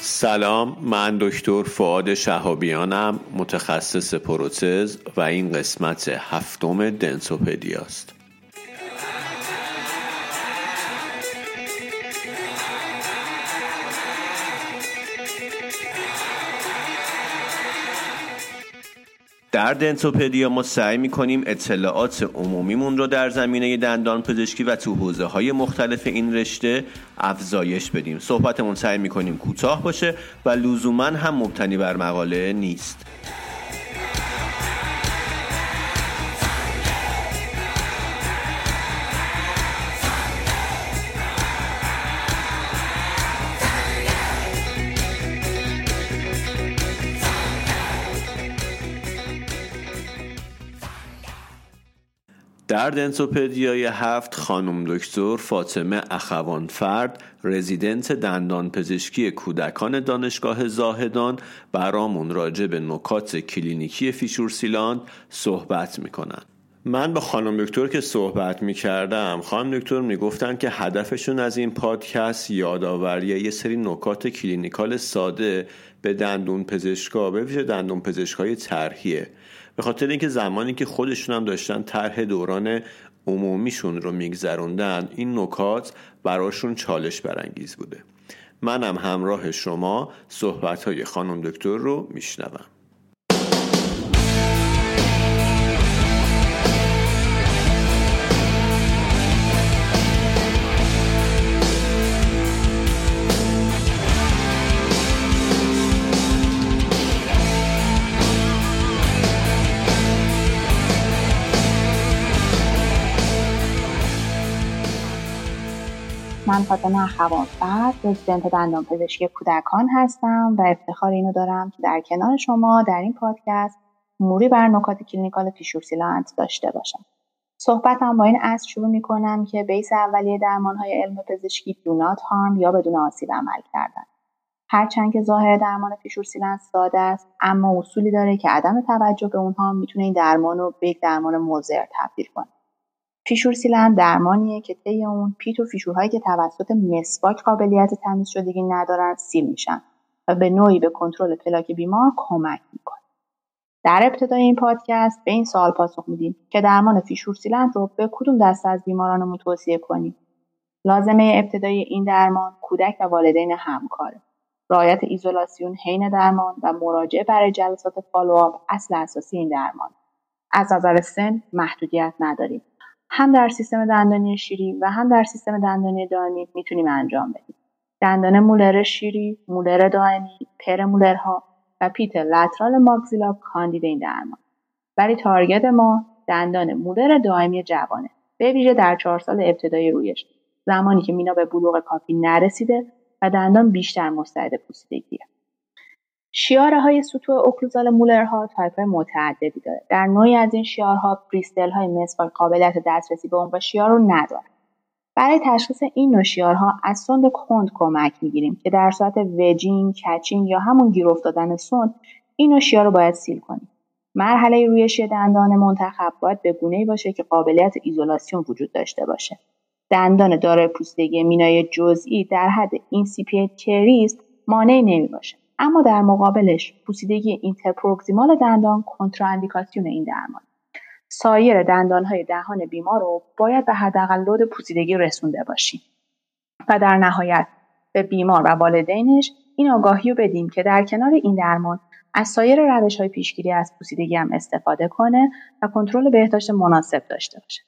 سلام من دکتر فعاد شهابیانم متخصص پروتز و این قسمت هفتم دنسوپدیاست. در دنتوپدیا ما سعی می‌کنیم اطلاعات عمومیمون رو در زمینه دندان پزشکی و تو حوزه های مختلف این رشته افزایش بدیم. صحبتمون سعی می‌کنیم کوتاه باشه و لزوما هم مبتنی بر مقاله نیست. در Dentopedia ی هفت خانم دکتر فاطمه اخوان فرد رزیدنت دندان پزشکی کودکان دانشگاه زاهدان برامون راجع به نکات کلینیکی fissure sealant صحبت می‌کنن. من با خانم دکتر که صحبت می کردم خانم دکتر می گفتن که هدفشون از این پادکست یادآوری یه سری نکات clinical ساده به دندون پزشکا به ویژه دندون پزشکای طرحیه. به خاطر اینکه زمانی که خودشون هم داشتن طرح دوران عمومیشون رو میگذروندن این نکات براشون چالش برانگیز بوده. منم همراه شما صحبت های خانم دکتر رو میشنوم. من فاطمه اخوانفرد رزیدنت دندان پزشکی کودکان هستم و افتخار اینو دارم که در کنار شما در این پادکست مروری بر نکات clinical fissure sealant داشته باشم. صحبتم با این اصل شروع می کنم که base اولیه درمان های علم پزشکی do no harm یا بدون آسیب عمل کردن. هرچند که ظاهر درمان fissure sealant ساده است اما اصولی داره که عدم توجه به اونها می‌تونه این درمان رو به یک درمان مضر تبدیل کنه. fissure sealant درمانیه که طی اون pit و fissure هایی که توسط مسواک قابلیت تمیز شدگی ندارن seal میشن و به نوعی به کنترل پلاک بیمار کمک می‌کنه. در ابتدای این پادکست به این سوال پاسخ میدیم که درمان fissure sealant رو به کدوم دسته از بیمارانمون توصیه کنیم. لازمه ابتدای این درمان کودک و والدین همکاره. رعایت ایزولاسیون حین درمان و مراجعه برای جلسات follow-up اصل اساسی این درمان. از نظر سن محدودیت نداریم. هم در سیستم دندانی شیری و هم در سیستم دندانی دائمی می‌تونیم انجام بدیم. دندان مولر شیری، مولر دائمی، پر مولرها و پیت لترال ماکزیلا کاندید این درمان. ولی تارگت ما دندان مولر دائمی جوانه. به ویژه در چهار سال ابتدای رویش زمانی که مینا به بلوغ کافی نرسیده و دندان بیشتر مستعد پوسیدگیه. شیاره های سطوح occlusal molar ها type متعددی داره. در نوعی از این شیارها bristle های مسواک قابلیت دسترسی به عمق شیار رو نداره. برای تشخیص این نوع شیارها از سوند کند کمک می‌گیریم که در صورت wedging، catching یا همون گیر افتادن سوند این نوع شیار رو باید seal کنیم. مرحله رویشی دندان منتخب باید به گونه‌ای باشه که قابلیت ایزولاسیون وجود داشته باشه. دندان دارای پوسیدگی مینای جزئی در حد incipient caries مانعی نمی باشه. اما در مقابلش پوسیدگی interproximal دندان کنتراندیکاسیون این درمان سایر دندانهای دهان بیمار رو باید به حداقل load پوسیدگی رسونده باشیم و در نهایت به بیمار و والدینش این آگاهی رو بدیم که در کنار این درمان از سایر روش های پیشگیری از پوسیدگی هم استفاده کنه و کنترل بهداشت مناسب داشته باشه.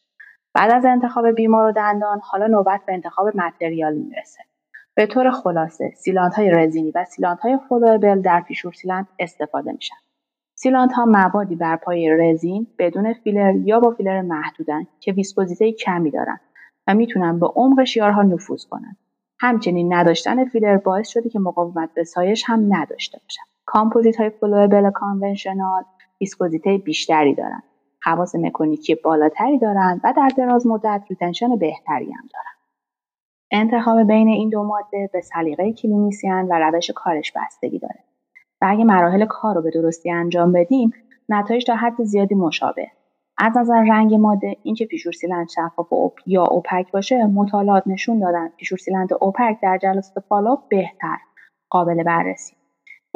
بعد از انتخاب بیمار و دندان حالا نوبت به انتخاب material می‌رسه. به طور خلاصه های رزینی و های flowable در fissure sealant استفاده میشن. ها موادی بر پایه رزین بدون فیلر یا با فیلر محدودن که ویسکوزیته کمی دارن و می‌تونن به عمق شیارها نفوذ کنن. همچنین نداشتن فیلر باعث شده که مقاومت به سایش هم نداشته باشن. کامپوزیت های flowable conventional ویسکوزیته بیشتری دارن. خواص مکانیکی بالاتری دارند و در دراز مدت retention بهتری هم دارن. انتخاب بین این دو ماده به سلیقه clinician و روش کارش بستگی داره. و اگه مراحل کار رو به درستی انجام بدیم نتایج تا حد زیادی مشابه. از نظر رنگ ماده اینکه fissure sealant شفاف و یا opaque باشه مطالعات نشون دادن fissure sealant opaque در جلسات follow بهتر قابل بررسی.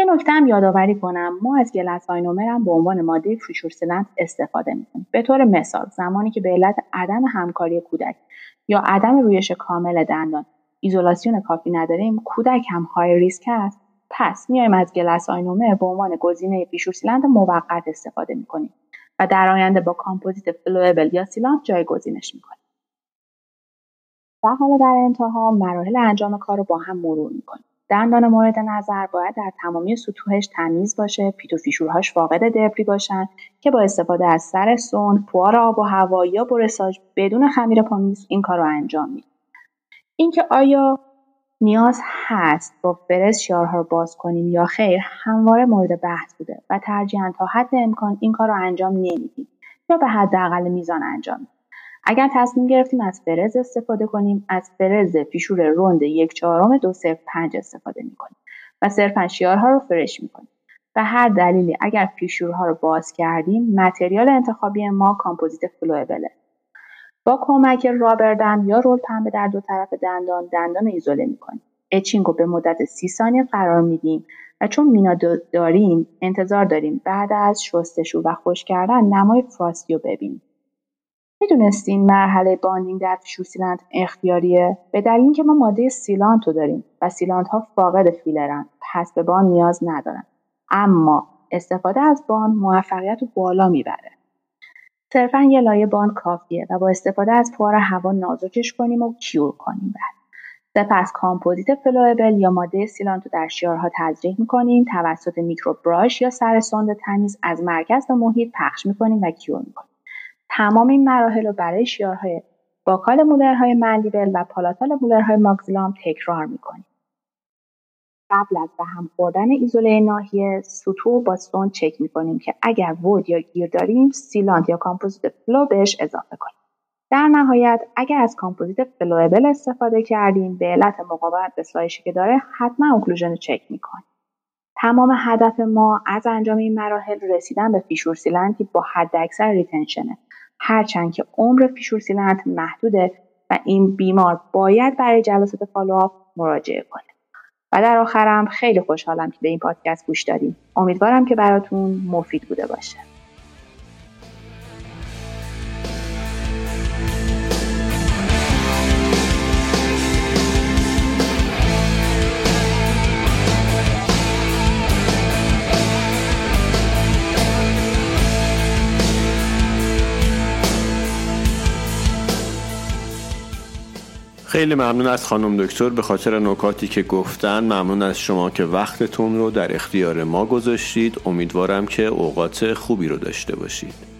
یه نکته هم یادآوری کنم. ما از glass ionomer هم به عنوان ماده fissure sealant استفاده می‌کنیم. به طور مثال زمانی که به علت عدم همکاری کودک یا عدم رویش کامل دندان ایزولاسیون کافی نداریم کودک هم high risk است. پس میایم از glass ionomer به عنوان گزینه fissure sealant موقت استفاده می‌کنیم و در آینده با کامپوزیت flowable یا sealant جایگزینش می‌کنیم. و حالا در انتها مراحل انجام کار رو با هم مرور می‌کنیم. دندان مورد نظر باید در تمامی سطوحش تمیز باشه pit و fissure هاش فاقد debris باشن که با استفاده از سر سوند پوار آب و هوا یا برساژ بدون خمیر pumice این کار رو انجام میدیم اینکه آیا نیاز هست با فرز شیارها رو باز کنیم یا خیر همواره مورد بحث بوده و ترجیحاً تا حد امکان این کار رو انجام نمیدیم یا به حداقل میزان انجام میدیم. اگر تصمیم گرفتیم از فرز استفاده کنیم از فرز پیشور روند یک چهارم دو صرف پنج استفاده می‌کنیم و صرفا شیارها رو فرش می‌کنیم. و هر دلیلی اگر پیشورها رو باز کردیم متریال انتخابی ما کامپوزیت فلوئبله. با کمک rubber dam یا رول پنبه در دو طرف دندان دندان ایزوله می‌کنیم. etching رو به مدت سی ثانیه قرار میدیم و چون مینا داریم انتظار داریم بعد از شستشو و خشک کردن نمای frosty رو ببینیم. می‌دونستین مرحله bonding در fissure sealant اختیاریه. به دلیل اینکه ما ماده sealant رو داریم و sealant ها فاقد فیلرن پس به bond نیاز ندارن. اما استفاده از bond موفقیت رو بالا می‌بره. صرفا یه لایه bond کافیه و با استفاده از پوار هوا نازکش کنیم و cure کنیم بعد. سپس کامپوزیت flowable یا ماده sealant رو در شیارها تزریق می‌کنیم توسط microbrush یا سر سوند تمیز از مرکز به محیط پخش می‌کنیم و cure می‌کنیم. تمام این مراحل رو برای شیارهای buccal molar های mandible و palatal molar های maxilla م تکرار می‌کنیم. قبل از به هم خوردن ایزوله ناحیه سطوح با سوند چک می‌کنیم که اگر void یا گیر داریم sealant یا کامپوزیت flow بهش اضافه کنیم. در نهایت اگر از کامپوزیت flowable استفاده کردیم به علت مقاومت به سایشی که داره حتما occlusion چک می‌کنیم. تمام هدف ما از انجام این مراحل رسیدن به fissure sealant ی با حد اکثر retention ه. هرچند که عمر fissure sealant محدوده و این بیمار باید برای جلسات follow-up مراجعه کنه. و در آخرم خیلی خوشحالم که به این پادکست گوش دادین. امیدوارم که براتون مفید بوده باشه. خیلی ممنون از خانم دکتر. به خاطر نکاتی که گفتن ممنون از شما که وقتتون رو در اختیار ما گذاشتید. امیدوارم که اوقات خوبی رو داشته باشید.